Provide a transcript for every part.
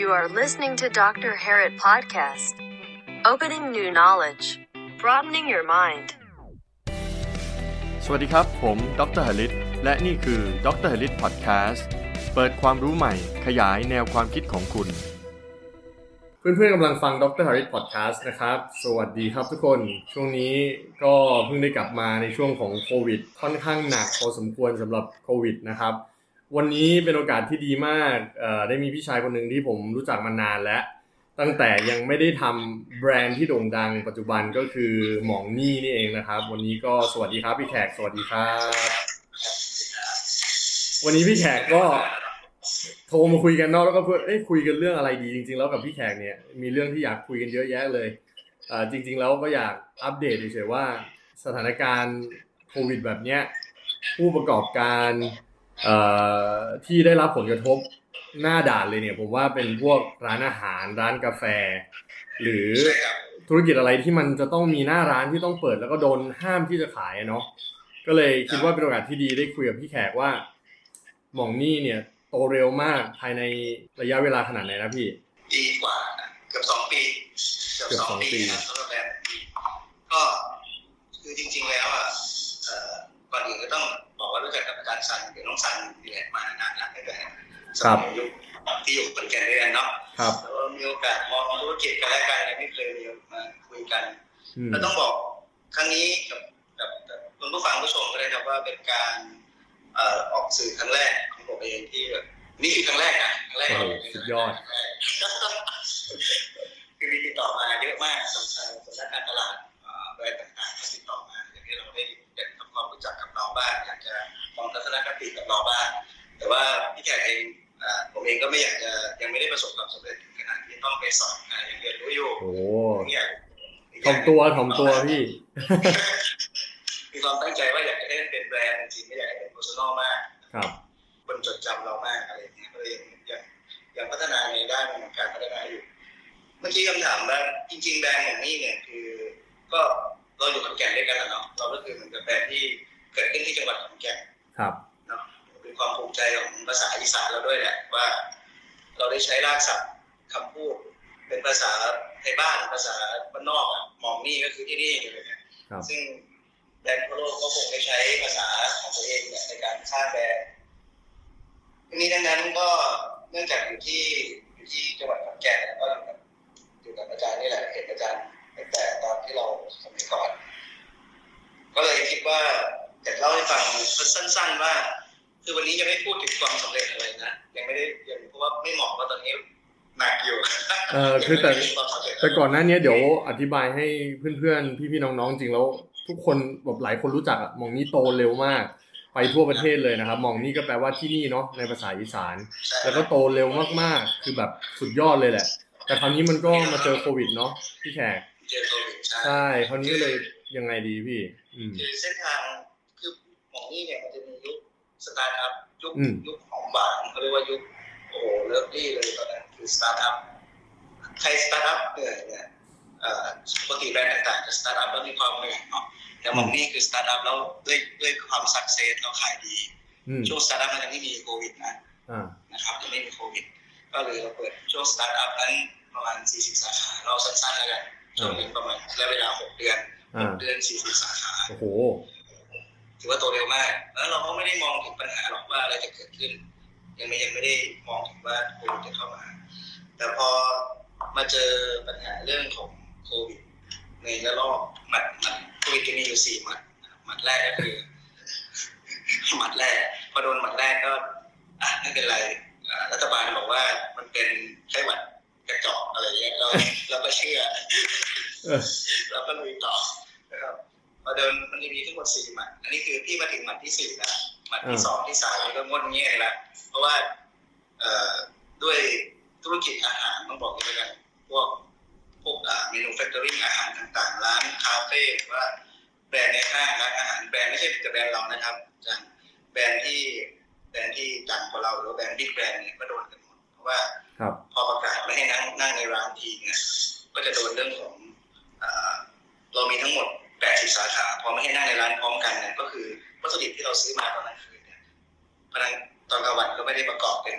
You are listening to Dr. Harrit Podcast. Opening new knowledge, broadening your mind. สวัสดีครับ ผมดรหลิตและนี่คือดรหลิตพอดแคสต์เปิดความรู้ใหม่ ขยายแนวความคิดของคุณ เพื่อนๆกำลังฟังดรหลิตพอดแคสต์นะครับ สวัสดีครับทุกคน ช่วงนี้ก็เพิ่งได้กลับมาในช่วงของโควิด ค่อนข้างหนักพอสมควรสำหรับโควิดนะครับ วันนี้เป็นโอกาสที่ดีมากได้มีพี่ชายคนหนึ่งที่ผมรู้จักมานานแล้ว ตั้งแต่ยังไม่ได้ทำแบรนด์ที่โด่งดังปัจจุบันก็คือหมองนี่นี่เองนะครับ วันนี้ก็สวัสดีครับพี่แขกสวัสดีครับ วันนี้พี่แขกก็โทรมาคุยกันนาะแล้วก็เพื่อเอ้ยคุยกันเรื่องอะไรดีจริง ๆ แล้วกับพี่แขกเนี่ยมีเรื่องที่อยากคุยกันเยอะแยะเลยจริง ๆ แล้วก็อยากอัปเดตเฉยๆว่าสถานการณ์โควิดแบบเนี้ยผู้ประกอบการ ที่ได้รับผลกระทบหน้าด่านเลยเนี่ย ผมว่าเป็นพวกร้านอาหารร้านกาแฟ หรือใช่ครับธุรกิจอะไรที่มันจะต้องมีหน้าร้านที่ต้องเปิดแล้วก็โดนห้ามที่จะขายอะเนาะก็เลยคิดว่าเป็นโอกาสที่ดีได้คุยกับพี่แขกว่า หมองนี่เนี่ยโตเร็วมากภายในระยะเวลาขนาดไหนนะพี่ปีกว่านะเกือบสองปีเกือบเกือบสองสองปีปีนะสำหรับแบรนด์ก็คือจริง ๆ แล้วอะเอ่อก่อนอื่นก็ต้องบอ กว่ารู้จักกับอาจารย์ซันหรือน้องซันเนี่ยมานานๆตั้งแต่สมัยยุคที่อยู่คนแก่นเรียนเนาะครับแล้วก็มีโอกาสมองธุรกิจกันและกันยังไม่เคยมีมาคุยกันอืมแล้วต้องบอกครั้งนี้กับกับกับคุณผู้ฟังผู้ชมก็เลยครับว่าเป็นการเอ่อออกสื่อครั้งแรกของผมเองที่แบบนี่คือครั้งแรกนะครั้งแรกโอ้โหสุดยอดคือมีติดต่อมาเยอะมากสำนักสำนักการตลาดเอ่อแบรนด์ต่างๆ บเราบ้างอยากจะมองทัศนคติกับเราบ้าง แต่ว่าพี่แขกเองอ่าผมเองก็ไม่อยากจะยังไม่ได้ประสบความสำเร็จถึงขนาดที่ต้องไปสอนอ่ายังเรียนรู้อยู่โอ้โหผมอยากถ่อมตัวถ่อมตัวพี่มีความตั้งใจว่าอยากจะให้เป็นแบรนด์จริงไม่อยากให้เป็น personal มากครับ คนจดจำเรามากอะไรอย่างเงี้ยก็เลยยังยังพัฒนาในด้านของการพัฒนาอยู่ เมื่อกี้คำถามว่าจริง ๆ แบรนด์ของนี่เนี่ยคือ ก็เราอยู่ขอนแก่นด้วยกันนะเนาะเราก็คือเหมือนกับแบรนด์ที่ เกิดขึ้นที่จังหวัดขอนแก่นครับเนาะเป็นความภูมิใจของภาษาอีสานเราด้วยแหละว่า เราได้ใช้รากศัพท์คำพูด เป็นภาษาไทยบ้านภาษาบ้านนอกอะมองนี่ก็คือที่นี่เลยเนี่ยครับซึ่งแบรนด์ทั่วโลกก็คงได้ใช้ภาษาของตัวเองเนี่ยในการสร้างแบรนด์ทีนี้ดังนั้นก็เนื่องจากอยู่ที่อยู่ที่จังหวัดขอนแก่นแล้วก็อยู่กับอยู่กับอาจารย์นี่แหละเห็นอาจารย์ตั้งแต่ตอนที่เราสมัยก่อน ก็เลยคิดว่า อยากเล่าให้ฟังสั้น ๆ ว่า คือวันนี้ยังไม่พูดถึงความสำเร็จอะไรนะยังไม่ได้ยังเพราะว่าไม่เหมาะว่าตอนนี้หนักอยู่เออคือแต่ยังไม่ได้ความสำเร็จแต่ก่อนหน้านี้เดี๋ยวอธิบายให้เพื่อนๆพี่ๆน้องๆจริงแล้ว ทุกคนแบบหลายคนรู้จักอะหมองนี่โตเร็วมาก ไปทั่วประเทศเลยนะครับหม่องนี่ก็แปลว่าที่นี่เนาะในภาษาอีสานใช่แล้วก็โตเร็วมากๆ คือแบบสุดยอดเลยแหละ แต่คราวนี้มันก็มาเจอโควิดเนาะพี่แขกเจอโควิดใช่ใช่คราวนี้ก็เลยยังไงดีพี่อืมคือเส้นทางคือหมอง นี่เนี่ยมันจะมียุคสตาร์ทอัพยุคอืม ยุคหอมหวานเขาเรียกว่ายุคโอ้โห lovely เลยตอนนั้นคือสตาร์ทอัพใครสตาร์ทอัพเหนื่อยเนี่ยเอ่อปกติแบรนด์ต่างๆจะสตาร์ทอัพแล้วมีความเหนื่อยเนาะแต่หม่องนี่คือสตาร์ทอัพแล้วด้วยด้วยความ success เราขายดีอืมช่วงสตาร์ทอัพมันยังไม่มีโควิดนะ อ่า นะครับยังไม่มีโควิด ก็เลยเราเปิดช่วงสตาร์ทอัพนั้นประมาณ 40 สาขาเราสั้นๆแล้วกันช่วงนี้ประมาณระยะเวลา 6 เดือน อ่า 6 เดือน 40 สาขา โอ้โห ถือว่าโตเร็วมาก แล้วเราก็ไม่ได้มองถึงปัญหาหรอกว่าอะไรจะเกิดขึ้น ยังไม่ยังไม่ได้มองถึงว่าโควิดจะเข้ามา แต่พอมาเจอปัญหาเรื่องของโควิดในระลอกหมัดหมัดโควิดจะมีอยู่สี่หมัดหมัดแรกก็คือหมัดแรกพอโดนหมัดแรกก็อะไม่เป็นไรอ่ารัฐบาลบอกว่ามันเป็นไข้หวัดกระจอกอะไรเงี้ยเราเราก็เชื่อเออเราก็ลุยต่อนะครับ พอเดินมันจะมีทั้งหมดสี่หมัด อันนี้คือพี่มาถึงหมัดที่สี่แล้วหมัดที่อ่าสองที่สามนี่ก็งดเงี้ยแล้วเพราะว่าเอ่อด้วยธุรกิจอาหารต้องบอกอย่างนี้กันพวกพวกอ่า manufactory อาหารต่างๆ ร้านคาเฟ่หรือว่าแบรนด์ในห้างร้านอาหารแบรนด์ไม่ใช่แต่แบรนด์เรานะครับอาจารย์แบรนด์ที่แบรนด์ที่ดังกว่าเราหรือว่าแบรนด์ big brand เนี่ยก็โดนกันหมดเพราะว่าครับพอประกาศไม่ให้นั่งนั่งในร้านทีเนี่ยก็จะโดนเรื่องของอาเรามีทั้งหมด 80สาขาพอไม่ให้นั่งในร้านพร้อมกันเนี่ยก็คือวัตถุดิบที่เราซื้อมาตอนนั้นคืนเนี่ยพนักตอนกลางวันก็ไม่ได้ประกอบเป็น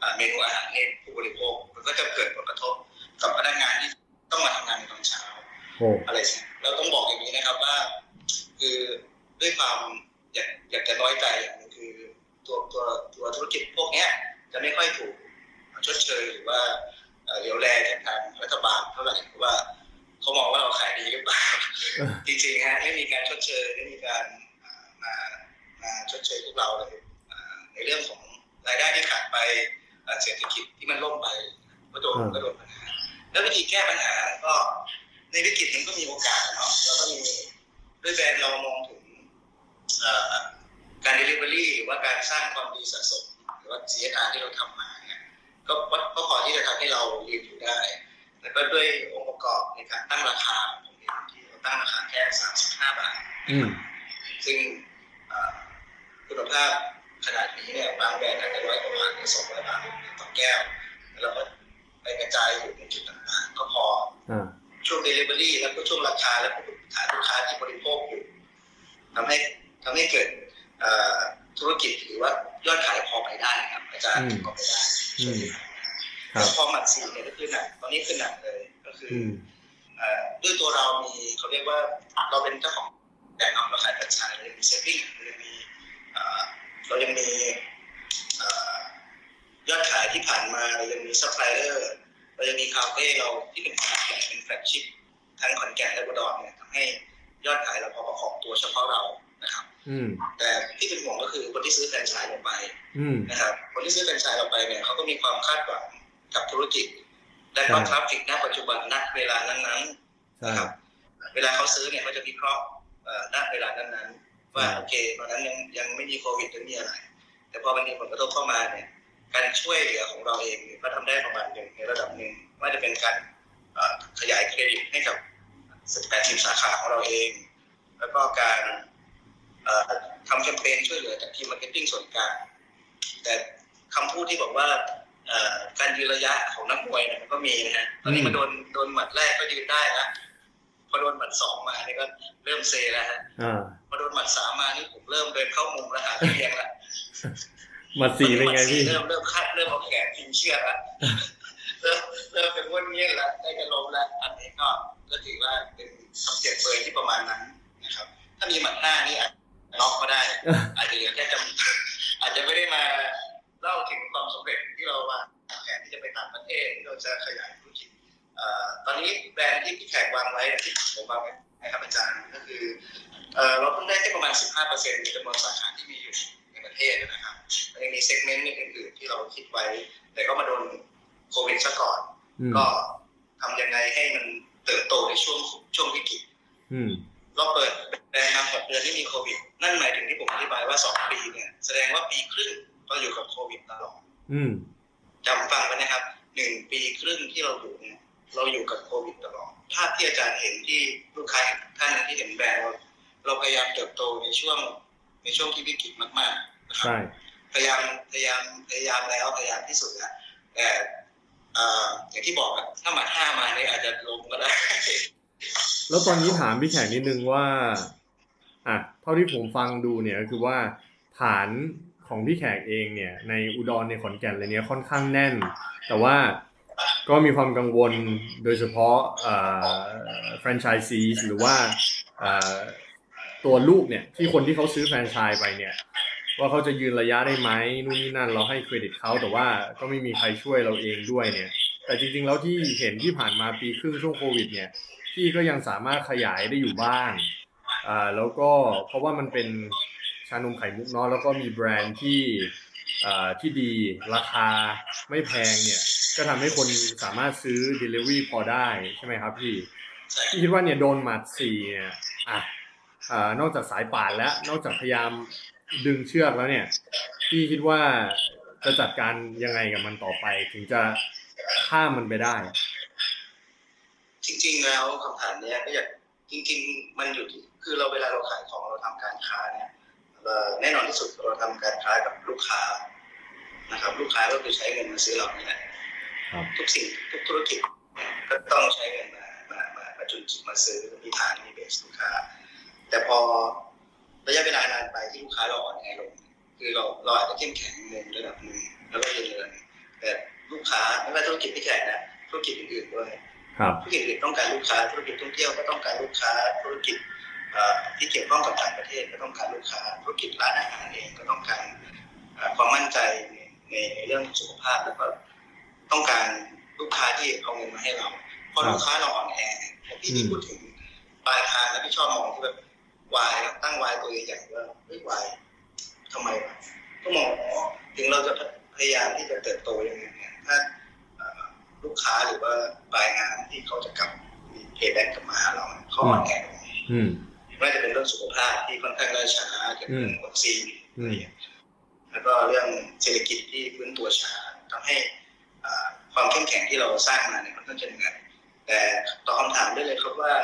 อ่าเมนูอาหารให้ผู้บริโภคมันก็จะเกิดผลกระทบกับพนักงานที่ต้องมาทำงานในตอนเช้าโอ้อะไรเงี้ยแล้วต้องบอกอย่างนี้นะครับว่า คือด้วยความอยากอยากจะน้อยใจอย่างหนึงคือตัวตัวตัวธุรกิจพวกเนี้ย จะไม่ค่อยถูกชดเชยหรือว่าเอ่อเหลียวแลจากทางรัฐบาลเท่าไหร่เพราะว่า เขามองว่าเราขายดีหรือเปล่าจริงๆฮะไม่มีการชดเชยไม่มีการอ่ามามาชดเชยพวกเราเลยอ่าในเรื่องของรายได้ที่ขาดไปอ่าเศรษฐกิจที่มันล่มไปก็โดนอืมก็โดนปัญหาแล้ววิธีแก้ปัญหาก็ในวิกฤตมันก็มีโอกาสเนาะเราก็มีด้วยแบรนด์เรามองถึงเอ่อการ delivery หรือว่าการสร้างความดีสะสม หรือว่า CSR ที่เราทำมาเนี่ยก็ก็พอที่จะทำให้เรายืนอยู่ได้ แล้วก็ด้วยองค์ประกอบในการตั้งราคาของผมเองที่เราตั้งราคาแค่35บาทอืมซึ่งเอ่อคุณภาพขนาดนี้เนี่ยบางแบรนด์อาจจะร้อยกว่าบาทหรือสองร้อยบาทต่อแก้ว แล้วเราก็ไปกระจายอยู่ในจุดต่างๆ ก็พออ่าช่วง Delivery แล้วก็ช่วงราคาและฐานลูกค้าที่บริโภคอยู่ทำให้ทำให้เกิดเอ่อธุรกิจหรือว่ายอดขายพอไปได้ครับอาจารย์อืมก็ไปได้อืมครับ แล้วพอหมัดสี่เนี่ยก็คือหนักตอนนี้คือหนักเลยก็คืออือมเอ่อด้วยตัวเรามีเขาเรียกว่าเราเป็นเจ้าของแบรนด์เราขายแฟรนไชส์เรายังมี saving เรายังมีเอ่อเรายังมีเอ่อยอดขายที่ผ่านมาเรายังมีซัพพลายเออร์เรายังมีคาเฟ่เราที่เป็นขนาดใหญ่เป็น flagship ทั้งขอนแก่นและบุรีรัมย์เนี่ยทำให้ยอดขายเราพอประคองตัวเฉพาะเรานะครับอืมแต่ที่เป็นห่วงก็คือคนที่ซื้อแฟรนไชส์ลงไปอืมนะครับ คนที่ซื้อแฟรนไชส์เราไปเนี่ยเขาก็มีความคาดหวัง กับธุรกิจ และก็ใช่ traffic ณปัจจุบันณเวลานั้นๆใช่นะครับเวลาเขาซื้อเนี่ยเขาจะวิเคราะห์เอ่อณเวลานั้นๆว่าใช่โอเคตอนนั้นยังยังไม่มีโควิดหรือมีอะไร แต่พอมันมีผลกระทบเข้ามาเนี่ยการช่วยเหลือของเราเองเนี่ยก็ทำได้ประมาณหนึ่งในระดับหนึ่งว่าจะเป็นการเอ่อขยายเครดิตให้กับแปดสิบสาขาของเราเอง แล้วก็การเอ่อทำแคมเปญช่วยเหลือจากทีม marketing ส่วนกลางแต่คำพูดที่บอกว่าเอ่อ การยืนระยะของนักมวยเนี่ยมันก็มีนะฮะตอนนี้มาโดนโดนหมัดแรกก็ยืนได้นะพอโดนหมัดสองมาเนี่ยก็เริ่มเซแล้วฮะอ่าพอโดนหมัดสามมานี่ผมเริ่มเดินเข้ามุมแล้วหาพี่เลี้ยงละหมัดสี่เป็นไงพี่เริ่มเริ่มคาดเริ่มเอาแขนพิงเชือกละเริ่มเริ่มเป็นวนเงี้ยละได้กันลมละอันนี้ก็ก็ถือว่าเป็นคำเปรียบเปรยที่ประมาณนั้นนะครับ ถ้ามีหมัดหน้านี่อาจจะน็อกก็ได้ อาจจะเหลือแค่จำอาจจะไม่ได้มา เล่าถึงความสำเร็จที่เราวางแผนที่จะไปต่างประเทศที่เราจะขยายธุรกิจเอ่อตอนนี้แบรนด์ที่พี่แขกวางไว้ที่ผมวางไว้นะครับอาจารย์ก็คือเอ่อเราเพิ่งได้แค่ประมาณ 15%ในจำนวนสาขาที่มีอยู่ในประเทศนะครับมันยังมีเซกเมนต์อื่นๆที่เราคิดไว้ แต่ก็มาโดนโควิดซะก่อนอืมก็ทำยังไงให้มันเติบโตในช่วงช่วงวิกฤตอืมเราเปิดแบรนด์มาหกเดือนที่มีโควิด นั่นหมายถึงที่ผมอธิบายว่าสองปีเนี่ย แสดงว่าปีครึ่ง เราอยู่กับโควิดตลอดอืมจำฟังไว้นะครับหนึ่งปีครึ่งที่เราอยู่เนี่ยเราอยู่กับโควิดตลอดภาพที่อาจารย์เห็นที่ลูกค้าท่านที่เห็นแบรนด์เราเราพยายามเติบโตในช่วงในช่วงที่วิกฤตมากๆนะครับใช่พยายามพยายามพยายามแล้วพยายามที่สุดแล้วแต่เอ่ออย่างที่บอกอะถ้ามาห้ามาเนี่ยอาจจะลงก็ได้ แล้วตอนนี้ถามพี่แขกนิดนึงว่าอะเท่าที่ผมฟังดูเนี่ยก็คือว่าฐาน ของพี่แขกเองเนี่ยในอุดรในขอนแก่นอะไรเนี้ยค่อนข้างแน่น แต่ว่าก็มีความกังวลโดยเฉพาะแฟรนไชส์ซีหรือว่าตัวลูกเนี่ยที่คนที่เขาซื้อแฟรนไชส์ไปเนี่ยว่าเขาจะยืนระยะได้ไหมนู่นนี่นั่นเราให้เครดิตเขาแต่ว่าก็ไม่มีใครช่วยเราเองด้วยเนี่ยแต่จริงๆแล้วที่เห็นที่ผ่านมาปีครึ่งช่วงโควิดเนี่ยพี่ก็ยังสามารถขยายได้อยู่บ้างอ่าแล้วก็เพราะว่ามันเป็น ชานมไข่มุกเนาะแล้วก็มีแบรนด์ที่ที่ดีราคาไม่แพงเนี่ย ก็ทำให้คนสามารถซื้อ Delivery พอได้ใช่ไหมครับพี่พี่คิดว่าเนี่ยโดนหมัดสี่เนี่ยอะอ่านอกจากสายป่านแล้วนอกจากพยายามดึงเชือกแล้วเนี่ย พี่คิดว่าจะจัดการยังไงกับมันต่อไป ถึงจะข้ามมันไปได้ จริงๆแล้วคำถามเนี้ยก็อยากจริง ๆ มันอยู่ที่คือเราเวลาเราขายของเราทำการค้าเนี่ย แน่นอนที่สุดเราทำการค้ากับลูกค้านะครับ ลูกค้าก็คือใช้เงินมาซื้อเรานี่แหละครับทุกสิ่งทุกธุรกิจก็ต้องใช้เงินมามามามาจุนจิตมาซื้อมีฐานมีเบสลูกค้า แต่พอระยะเวลานานไปที่ลูกค้าเราอ่อนแอลงคือเราเราอาจจะเข้มแข็งในระดับหนึ่งแล้วก็เดินไม่ว่าธุรกิจพี่แขกนะธุรกิจอื่นๆด้วยครับธุรกิจอื่นต้องการลูกค้าธุรกิจท่องเที่ยวก็ต้องการลูกค้าธุรกิจเอ่อ ที่เกี่ยวข้องกับต่างประเทศก็ต้องการลูกค้าธุรกิจร้านอาหารเองก็ต้องการความมั่นใจในในเรื่องสุขภาพแล้วก็ต้องการลูกค้าที่เอาเงินมาให้เราพอครับลูกค้าเราอ่อนแออย่างที่ที่พูดถึงปลายทางแล้วพี่ชอบมองที่แบบวายตั้งวายตัวใหญ่ๆว่าเฮ้ยวายทำไมวะก็มองอ๋อถึงเราจะพยายามที่จะเติบโตยังไงเนี่ยถ้าลูกค้าหรือว่าปลายงานที่เขาจะกลับมีเพย์แบ็กกลับมาหาเราเขาอ่อนแอ อืมไม่ว่าจะเป็นเรื่องสุขภาพที่ค่อนข้างล่าช้าเกี่ยวกับเรื่องวัคซีนอืมแล้วก็เรื่องเศรษฐกิจที่ฟื้นตัวช้าทำให้อ่าความเข้มแข็งที่เราสร้างมาเนี่ยค่อนข้างจะเหนื่อยแต่ตอบคำถามได้เลยครับว่า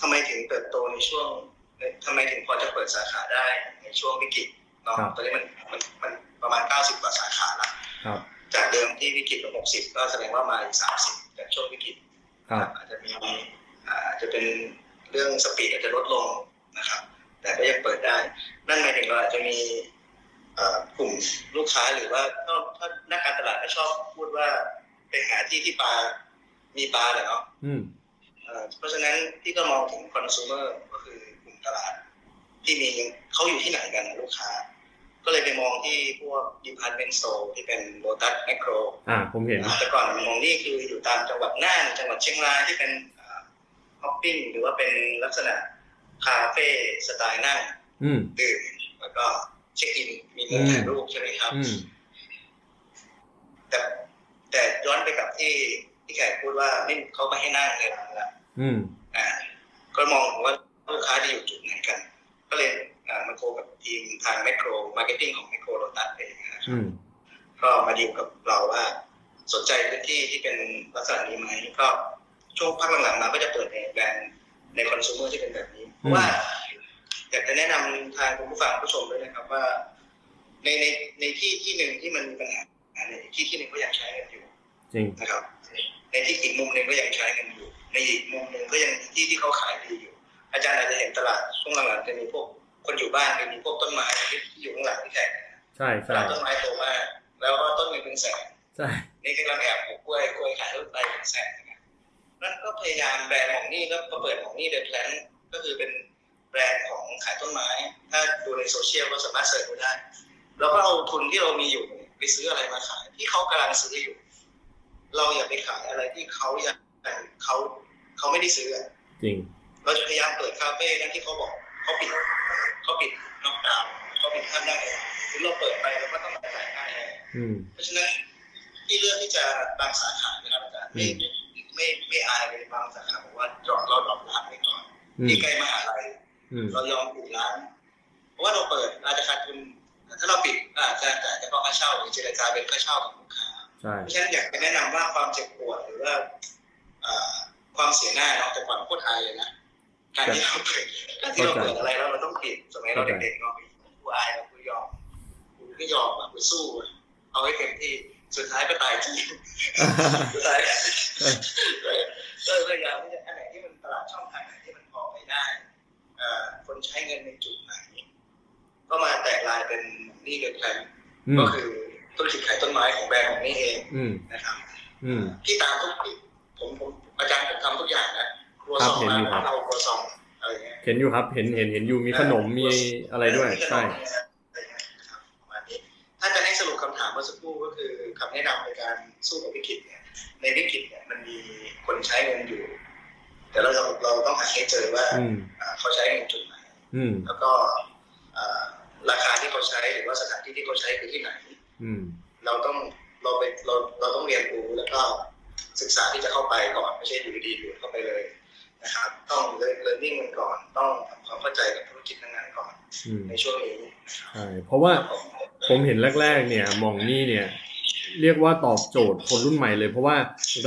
ทำไมถึงเติบโตในช่วงเอ่อทำไมถึงพอจะเปิดสาขาได้ในช่วงวิกฤตเนาะครับตอนนี้มันมันมันประมาณ 90 กว่าสาขาละครับจากเดิมที่วิกฤตละ60 ก็แสดงว่ามาอีก30จากช่วงวิกฤตครับอาจจะมีอ่าอาจจะเป็น เรื่องสปีดอาจจะลดลงนะครับ แต่ก็ยังเปิดได้ นั่นหมายถึงเราอาจจะมีเอ่อกลุ่มลูกค้าหรือว่าถ้าถ้านักการตลาดก็ชอบพูดว่าไปหาที่ที่ปลามีปลาแหละเนาะอืมเอ่อเพราะฉะนั้นพี่ก็มองถึงคอน sumer ก็คือกลุ่มตลาด ที่มีเขาอยู่ที่ไหนกันนะลูกค้า ก็เลยไปมองที่พวก department store ที่เป็น Lotus Macro อ่าผมเห็นแต่ก่อนมองนี่คืออยู่ตามจังหวัดน่านจังหวัดเชียงรายที่เป็นฮ อปปิ้งหรือว่าเป็นลักษณะคาเฟ่สไตล์นั่งอืมดื่มแล้วก็เช็คอินมีมุมถ่ายรูปใช่ไหมครับอืมแต่แต่ย้อนไปกับที่ที่แขกพูดว่าไม่เขาไม่ให้นั่งเลยนะอืมอ่าก็มองว่าลูกค้าจะอยู่จุดไหนกัน ก็เลยอ่ามา co กับทีมทางแมคโคร marketing ของแมคโครโลตัสเองนะครับอืมก็มาดีลกับเราว่า สนใจพื้นที่ที่เป็นลักษณะนี้ไหมก็ ช่วงพักหลังๆมาก็จะเปิดในแบรนด์ในคอน sumer ที่เป็นแบบนี้เพราะว่าอยากจะแนะนำทางคุณผู้ฟังผู้ชมด้วยนะครับว่า ในในในที่ที่หนึ่งที่มันมีปัญหาในอีกที่ที่หนึ่งก็ยังใช้กันอยู่จริงนะครับ ในที่อีกมุมหนึ่งก็ยังใช้กันอยู่ ในอีกมุมหนึ่งก็ยังมีที่ที่เขาขายดีอยู่ อาจารย์อาจจะเห็นตลาดช่วงหลังๆจะมีพวกคนอยู่บ้านจะมีพวกต้นไม้ที่อยู่ข้างหลังที่แขกนะใช่ตใช่ลาดต้นไม้โตมากแล้วก็ต้นเงินเป็นแสนใช่นี่กำลังแอบปลูกกล้วยกล้วยขายต้นไม้เป็นแสนนะครับ นั่นก็พยายามแบรนด์ของนี่ก็เปิดของนี่เดอะแพลนก็คือเป็นแบรนด์ของขายต้นไม้ ถ้าดูในโซเชียลก็สามารถเสิร์ชดูได้ แล้วก็เอาทุนที่เรามีอยู่เนี่ยไปซื้ออะไรมาขาย ที่เขากำลังซื้ออยู่ เราอย่าไปขายอะไรที่เขาอยากเขาเขาไม่ได้ซื้ออะจริง เราจะพยายามเปิดคาเฟ่นั่นที่เขาบอกเขาปิดเขาปิดน็อกดาวน์เขาปิดห้ามนั่งเลยคือเราเปิดไปเราก็ต้องจ่ายค่าแอร์อืมเพราะฉะนั้นที่เลือกที่จะบางสาขานะครับอาจารย์ไม่ ไม่ไม่ไม่อายเลยบางสาขาบอกว่าจอดเราดรอปร้านไว้ก่อนอืมที่ใกล้มหาลัยอืมเรายอมปิดร้าน เพราะว่าเราเปิดอาจจะขาดทุนถ้าเราปิดอาจจะจ่ายเฉพาะค่าเช่าหรือเจรจาเป็นค่าเช่ากับลูกค้าใช่เพราะฉะนั้นอยากจะแนะนำว่าความเจ็บปวดหรือว่าอ่าความเสียหน้าเนาะแต่ก่อนโคตรอายเลยนะการที่เราเปิดการที่เราเปิดอะไรแล้วเราต้องปิดสมัยเราเด็กๆเนาะกูอายแล้วกูยอมกูไม่ยอมอะกูสู้อะเอาไว้เต็มที่ สุดท้ายก็ตายจริงสุดท้ายก็พยายามที่จะอันไหนที่มันตลาดช่องทางไหนที่มันพอไปได้เอ่อคนใช้เงินในจุดไหน ก็มาแตกลายเป็นนี่เดือนแพลนอืมก็คือธุรกิจขายต้นไม้ของแบรนด์ของนี่เองอืมนะครับอืมที่ตามทุกปีผมผมอาจารย์ผมทำทุกอย่างนะครัวซองครับเห็นอยู่ครับเราครัวซองอะไรเงี้ยเห็นอยู่ครับ เห็นเห็นเห็นอยู่มีขนมมีอะไรด้วยมีขนมใช่ ถ้าจะให้สรุปคำถามเมื่อสักครู่ก็คือคำแนะนำในการสู้กับวิกฤตเนี่ย ในวิกฤตเนี่ยมันมีคนใช้เงินอยู่ แต่เราเราต้องหาให้เจอว่าอืมอ่าเขาใช้เงินจุดไหนอืมแล้วก็อ่าราคาที่เขาใช้หรือว่าสถานที่ที่เขาใช้คือที่ไหนอืมเราต้องเราไปเราเราต้องเรียนรู้แล้วก็ศึกษาที่จะเข้าไปก่อนไม่ใช่อยู่ดีๆดูดเข้าไปเลย นะครับ ต้องเรียนรู้มันก่อน ต้องทำความเข้าใจกับธุรกิจนั้นๆก่อนอืมในช่วงนี้ใช่เพราะว่าผมเห็นแรก ๆ เนี่ยมองนี่เนี่ย เรียกว่าตอบโจทย์คนรุ่นใหม่เลย เพราะว่า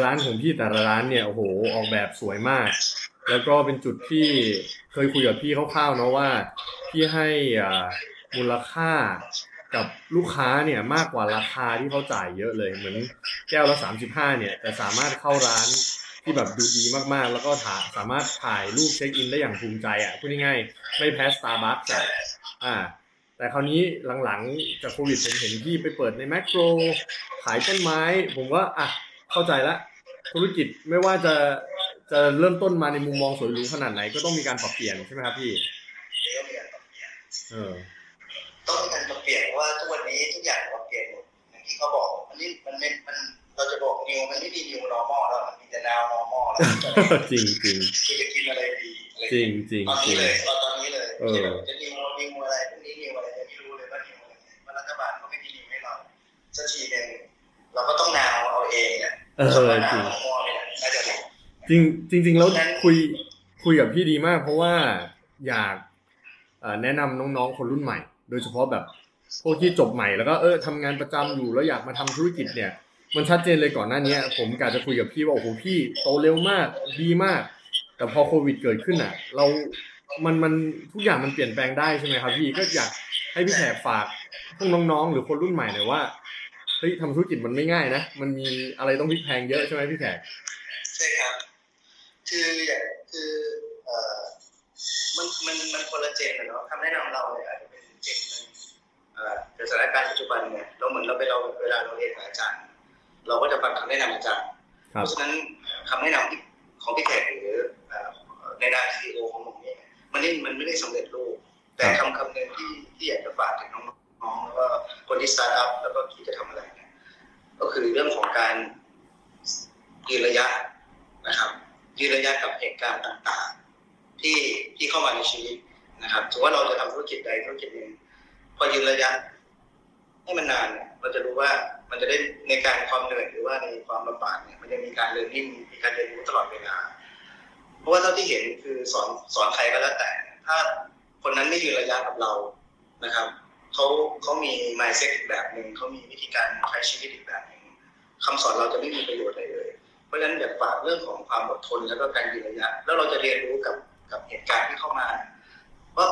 ร้านของพี่แต่ละร้านเนี่ยโอ้โหออกแบบสวยมาก แล้วก็เป็นจุดที่เคยคุยกับพี่คร่าวๆเนาะว่าพี่ให้อ่ามูลค่ากับลูกค้าเนี่ยมากกว่าราคาที่เขาจ่ายเยอะเลย เหมือนแก้วละ35เนี่ย แต่สามารถเข้าร้าน ที่แบบดูดีมากๆ แล้วก็ถ่ายสามารถถ่ายรูป check in ได้อย่างภูมิใจอะพูดง่ายๆไม่แพ้สตาร์บัคส์อ่า แต่คราวนี้หลังๆจากโควิดผมเห็นพี่ไปเปิดในแมคโครขายต้นไม้ ผมก็อะเข้าใจละธุรกิจไม่ว่าจะจะเริ่มต้นมาในมุมมองสวยหรูขนาดไหนก็ต้องมีการปรับเปลี่ยนใช่ไหมครับพี่เดี๋ยวมีการปรับเปลี่ยนเออต้องมีการปรับเปลี่ยนว่าทุกวันนี้ทุกอย่างปรับเปลี่ยนหมดอย่างที่เขาบอกมันนี่มันไม่มัน เราจะบอกนิวมันไม่มีนิว normal แล้วมันมีแต่ now normal แล้วจริงจริงคือจะกินอะไรดีอะไรจริงจริงตอนจรินี้งเลยตอนตอนนี้เลยเออที่แบบจะนิวนิวอะไรพรุ่งนี้นิวอะไรยังไม่รู้เลยว่านิวอะไรว่ารัฐบาลก็ไม่มีนิวให้เราสักทีหนึ่งเราก็ต้องนาวเอาเองเนี่ยเออคำว่าจนาริวง normal เนี่ยน่าจะดีจริงจริงๆแล้วคุยคุยกับพี่ดีมาก เพราะว่าอยากเอ่อแนะนำน้องๆคนรุ่นใหม่ โดยเฉพาะแบบพวกที่จบใหม่แล้วก็เออทำงานประจำอยู่แล้วอยากมาทำธุรกิจเนี่ย มันชัดเจนเลยก่อนหน้านี้ผมกะจะคุยกับพี่ว่าโอ้โหพี่โตเร็วมากดีมาก แต่พอโควิดเกิดขึ้นอะ เรา มันมันทุกอย่างมันเปลี่ยนแปลงได้ใช่ไหมครับพี่ก็อยากให้พี่แขกฝากพวกน้องๆ หรือคนรุ่นใหม่หน่อยว่าเฮ้ยทำธุรกิจมันไม่ง่ายนะมันมีอะไรต้องพลิกแพงเยอะใช่ไหมพี่แขกใช่ครับ คืออย่างคือเอ่อมันมันมันคนละเจนอะเนาะคำแนะนำเราเนี่ยอาจจะเป็นเจนหนึ่งเอ่อแต่สถานการณ์ปัจจุบันเนี่ยเราเหมือนเราไปเราเวลาเราเรียนกับอาจารย์ เราก็จะฟังคำแนะนำอาจารย์คเพรับราะฉะนั้นคำแนะนำที่ของพี่แขกหรือเอ่อในด้านซีโอของผมเนี่ยมันไม่มันไม่ได้สำเร็จรูป แต่คำคำหนึ่งที่ที่อยากจะฝากถึงน้องๆแล้วก็คนที่สตาร์ทอัพแล้วก็คิดจะทำอะไรเนี่ยก็คือเรื่องของการยืนระยะนะครับยืนระยะกับเหตุการณ์ต่างๆ ที่ที่เข้ามาในชีวิตนะครับถือว่าเราจะทำธุรกิจใดธุรกิจหนึ่งพอยืนระยะให้มันนานเนี่ยเราจะรู้ว่า มันจะได้ในการความเหนื่อยหรือว่าในความลำบากเนี่ยมันจะมีการเรียนรู้มีการเรียนรู้ตลอดเวลา เพราะว่าเท่าที่เห็นคือสอนสอนใครก็แล้วแต่ ถ้าคนนั้นไม่ยืนระยะกับเรานะครับเขาเขามี mindset อีกแบบหนึ่งเขามีวิธีการใช้ชีวิตอีกแบบหนึ่งคำสอนเราจะไม่มีประโยชน์อะไรเลย เพราะฉะนั้นอยากฝากเรื่องของความอดทนแล้วก็การยืนระยะ แล้วเราจะเรียนรู้กับกับเหตุการณ์ที่เข้ามาเพราะ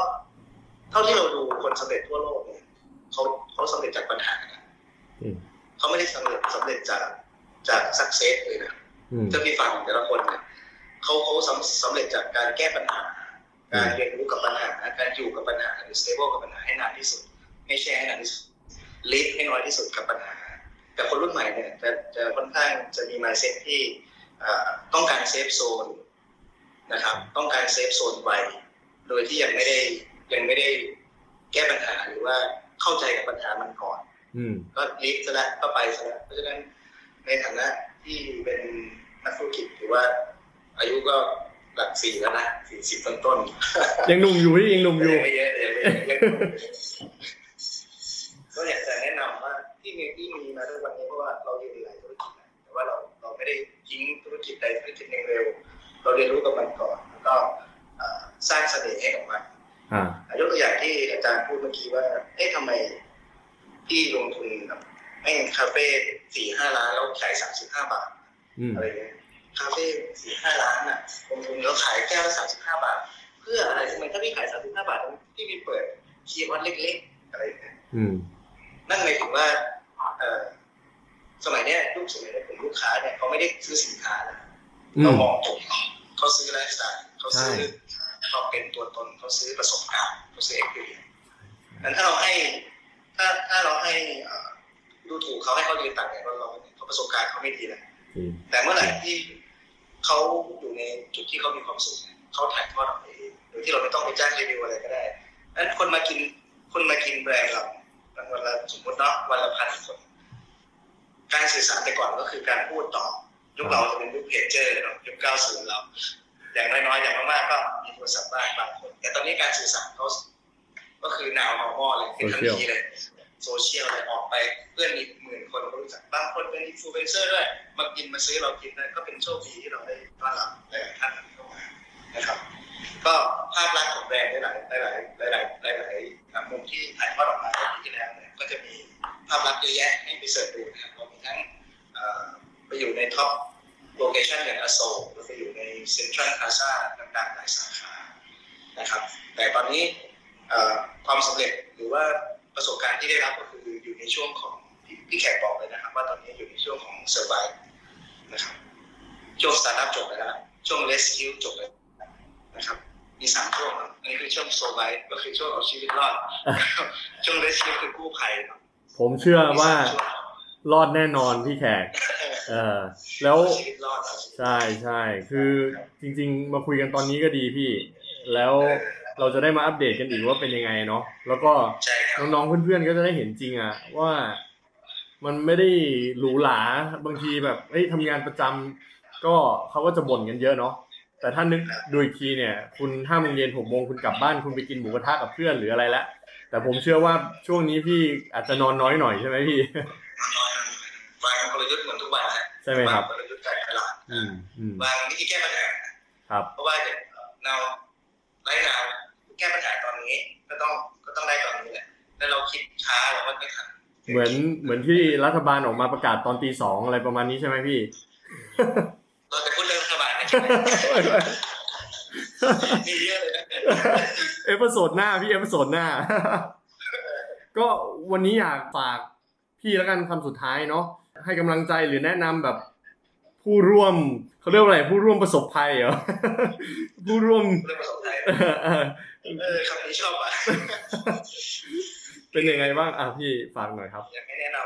เท่าที่เราดูคนสำเร็จทั่วโลกเนี่ยเขาเขาสำเร็จจากปัญหาอืม เขาไม่ได้สำเร็จสำเร็จจากจากสักเซสเลยนะอืมถ้าพี่ฟังแต่ละคนเนี่ยเขาเขาสำสำเร็จจากการแก้ปัญหา การเรียนรู้กับปัญหา การอยู่กับปัญหาหรือ stable กับปัญหาให้นานที่สุด ไม่ใช่ให้นานที่สุด leave ให้น้อยที่สุดกับปัญหา แต่คนรุ่นใหม่เนี่ยจะจะค่อนข้างจะมี mindset ที่เอ่อต้องการ safe zone นะครับ ต้องการ safe zone ไวโดยที่ยังไม่ได้ยังไม่ได้แก้ปัญหาหรือว่าเข้าใจกับปัญหามันก่อนอืม ก็ leave ซะแล้วก็ไปซะแล้วเพราะฉะนั้นในฐานะที่เป็นนักธุรกิจถือว่า อายุก็หลักสี่แล้วนะสี่สิบต้นต้นๆยังหนุ่มอยู่พี่ยังหนุ่มอยู่ยังไม่เยอะยังไม่เยอะยังก็อยากจะแนะนำว่าที่มีที่มีมาทุกวันนี้เพราะว่าเราอยู่ในหลายธุรกิจนะแต่ว่าเราเราไม่ได้ทิ้งธุรกิจใดธุรกิจหนึ่งเร็ว เราเรียนรู้กับมันก่อนแล้วก็เอ่อสร้างเสน่ห์ให้กับมันอ่ายกตัวอย่างที่อาจารย์พูดเมื่อกี้ว่าเอ๊ะทำไม ที่ลงทุนแบบไม่คาเฟ่สี่ห้าล้านแล้วขายสามสิบห้าบาทอืมอะไรเงี้ยคาเฟ่สี่ห้าล้านน่ะลงทุนแล้วขายแก้วละสามสิบห้าบาท เพื่ออะไรทำไมถ้าพี่ขายสามสิบห้าบาทพี่มีเปิดคีย์วัดเล็กๆอะไรเงี้ยอืมนั่นหมายถึงว่าเอ่อสมัยเนี้ยลูกสมัยเนี้ยกลุ่มลูกค้าเนี่ยเขาไม่ได้ซื้อสินค้านะอืเรามมองตรงเขาซื้อไลฟ์สไตล์เขาซื้อใช่เขาเป็นตัวตนเขาซื้อประสบการณ์เขาซื้อเอ็กซ์เพรียนั้นถ้าเราให้ ถ้าถ้าเราให้เอ่อดูถูกเขาให้เขายืนต่างกันเราเนี่ยเขาประสบการณ์เขาไม่ดีนะจริงแต่เมื่อไหร่ที่เขาอยู่ในจุดที่เขามีความสุขเนี่ยเขาถ่ายทอดออกไปเองโดยที่เราไม่ต้องไปจ้างรีวิวอะไรก็ได้นั้นคนมากินคนมากินแบรนด์เราวันละสมมติเนาะวันละพันคน การสื่อสารแต่ก่อนก็คือการพูดต่อยุคเราจะเป็นยุคเพจเจอร์เนาะยุคเก้าศูนย์เรา อย่างน้อยๆอย่างมากๆก็มีโทรศัพท์บ้างบางคน แต่ตอนนี้การสื่อสารเขา ก็คือ new normal เลยเป็นทันทีเลยโซเชียลเลยออกไปเพื่อนอีกหมื่นคนก็รู้จักบางคนเป็นอินฟลูเอนเซอร์ด้วยมากินมาซื้อเรากินนะก็เป็นโชคดีที่เราได้ต้อนรับหลายๆท่านเข้ามานะครับ ก็ภาพลักษณ์ของแบรนด์หลายหลายหลายหลายหลายหลายๆมุมที่ถ่ายทอดออกมาในปีที่แล้วเนี่ยก็จะมีภาพลักษณ์เยอะแยะให้ไป search ดูนะครับเรามีทั้งเอ่อไปอยู่ใน top location อย่างอโศกหรือไปอยู่ในเซ็นทรัลพลาซ่าต่างๆหลายสาขานะครับ แต่ตอนนี้เอ่อ ความสำเร็จหรือว่าประสบการณ์ที่ได้รับก็คืออยู่ในช่วงของที่พี่แขกบอกเลยนะครับ ว่าตอนนี้อยู่ในช่วงของเซอร์ไ e นะครับช่วงสตาร์ทอัพจบไปแล้วช่วง rescue จบไปแล้วนะครับมีสามช่วงครับอันนี้คือช่วงโซไ e ก็คือช่วงเอาชีวิตรอดช่วง rescue คือกู้ภัยครับผมเชื่อว่ามีสมช่งรอดแน่นอนพี่แขกเออแล้วชีวิตรอดเอาชีวิตรอดใช่ใช่คือจริง ๆ มาคุยกันตอนนี้ก็ดีพี่ แล้ว เราจะได้มาอัปเดตกันอีกว่าเป็นยังไงเนาะแล้วก็ใช่ครับน้องๆเพื่อนๆก็จะได้เห็นจริงอะว่ามันไม่ได้หรูหราบางทีแบบเอ้ยทำงานประจำก็เขาก็จะบ่นกันเยอะเนาะแต่ถ้านึกดูอีกทีเนี่ย คุณห้าโมงเย็นหกโมงคุณกลับบ้านคุณไปกินหมูกระทะกับเพื่อนหรืออะไรแล้วแต่ผมเชื่อว่าช่วงนี้พี่อาจจะนอนน้อยหน่อยใช่ไหมพี่นอนวางกลยุทธ์เหมือนทุกวันฮะใช่ไหมครับวางกลยุทธ์การตลาดอืมอืมวางวิธีแก้ปัญหาครับเพราะว่าเดี๋ยวเราไร้งาน แก้ปัญหาตอนนี้ ก็ต้องก็ต้องได้ตอนนี้แหละแล้วเราคิดช้าเราก็ไม่ทันเหมือนเหมือนที่รัฐบาลออกมาประกาศตอนตีสองอะไรประมาณนี้ใช่ไหมพี่เราจะพูดเรื่องรัฐบาลนะใช่ไหมมีเยอะเลยนะ episode หน้าพี่ episode หน้า ก็วันนี้อยากฝากพี่แล้วกันคำสุดท้ายเนาะให้กำลังใจหรือแนะนำแบบ ผู้ร่วมเขาเรียกว่าอะไรผู้ร่วมประสบภัยเหรอผู้ร่วมเองประสบการณ์เออเออเออคำนี้ชอบอะเป็นยังไงบ้างอะพี่ฝากหน่อยครับอยากให้แนะน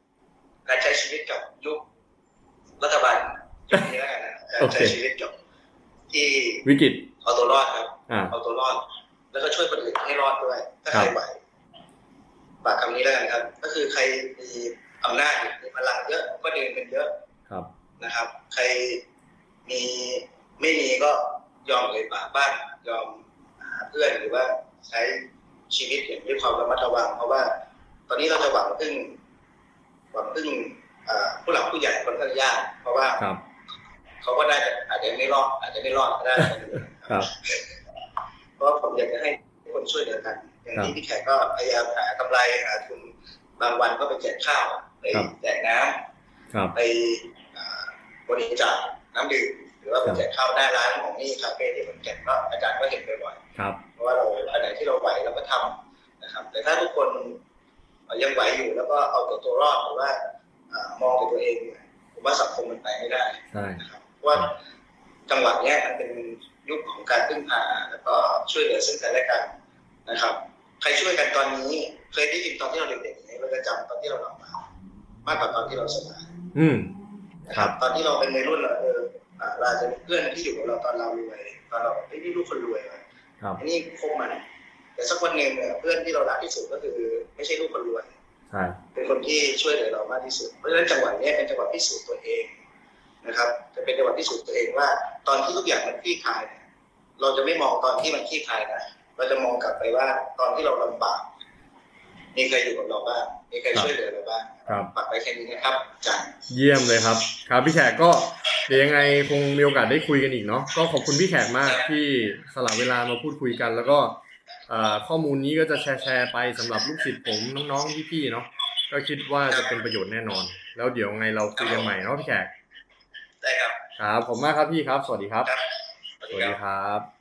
ำการใช้ชีวิตกับยุครัฐบาลยุคนี้แล้วกันนะการใช้ชีวิตกับที่วิกฤตเอาตัวรอดครับเอาตัวรอด แล้วก็ช่วยคนอื่นให้รอดด้วย ถ้าใครไหวฝากคำนี้แล้วกันครับ ก็คือใครมีอำนาจมีพลังเยอะก็เดินกันเยอะครับ นะครับ ใครมีไม่มีก็ยอมเลยปากบ้านยอมหาเพื่อนหรือว่าใช้ชีวิตอย่างด้วยความระมัดระวัง เพราะว่า ตอนนี้เราจะหวังพึ่งหวังพึ่งอ่าผู้หลักผู้ใหญ่คนข้างยากเพราะว่าครับเขาก็ได้แต่อาจจะไม่รอดอาจจะไม่รอดก็ได้ครับเพราะว่าผมอยากจะให้ทุกคนช่วยเหลือกัน อย่างครับที่พี่แขกก็พยายามหากำไรหาทุนบางวันก็ไปแจกข้าวไปครับแจกน้ำครับไปอ่า บริจาคน้ำดื่มหรือว่าไปครับแจกข้าวหน้าร้านของนี่คาเฟ่ที่ผมแจกก็อาจารย์ก็เห็นบ่อยครับๆเพราะว่าเราอันไหนที่เราไหวเราก็ทำนะครับ แต่ถ้าทุกคนยังไหวอยู่แล้วก็เอาแต่ตัวรอดหรือว่าอ่ามองแต่ตัวเองเนี่ยผมว่าสังคมมันไปไม่ได้ใช่นะครับเพราะว่าจังหวะเนี้ยมันเป็นยุคของการพึ่งพาแล้วก็ช่วยเหลือซึ่งกันและกันนะครับ ใครช่วยกันตอนนี้เคยได้ยินตอนที่เราเด็กๆไหมเราจะจำตอนที่เราหลับมามากกว่าตอนที่เราสบายอืม นะคครัรับบตอนที่เราเป็นวัยรุ่นเราเอออ่าเราอาจจะมีเพื่อนที่อยู่กับเราตอนเรารวยตอนเราแบบเฮ้ยนี่ลูกคนรวยว่ะครับอันนี้คบมันแต่สักวันหนึ่งเนี่ยเพื่อนที่เรารักที่สุดก็คือ ไม่ใช่ลูกคนรวยใช่เป็นคนที่ช่วยเหลือเรามากที่สุด เพราะฉะนั้นจังหวะเนี้ยเป็นจังหวะพิสูจน์ตัวเองนะครับ จะเป็นจังหวะพิสูจน์ตัวเองว่า ตอนที่ทุกอย่างมันคลี่คลายเนี่ยเราจะไม่มองตอนที่มันคลี่คลายนะเราจะมองกลับไปว่าตอนที่เราลำบาก มีใครอยู่กับเราบ้าง มีใครช่วยเหลือเราบ้างครับฝากไปแค่นี้นะครับอาจารย์เยี่ยมเลยครับ ครับพี่แขกก็เดี๋ยวยังไงคงมีโอกาสได้คุยกันอีกเนาะ ก็ขอบคุณพี่แขกมากที่สละเวลามาพูดคุยกัน แล้วก็เอ่อข้อมูลนี้ก็จะแชร์แชร์ไปสำหรับลูกศิษย์ผมน้องๆพี่ๆเนาะ ก็คิดว่าจะเป็นประโยชน์แน่นอน แล้วเดี๋ยวไงเราคุยกันใหม่เนาะพี่แขก ได้ครับ ครับ ผมมากครับพี่ครับ สวัสดีครับครับสวัสดีครับ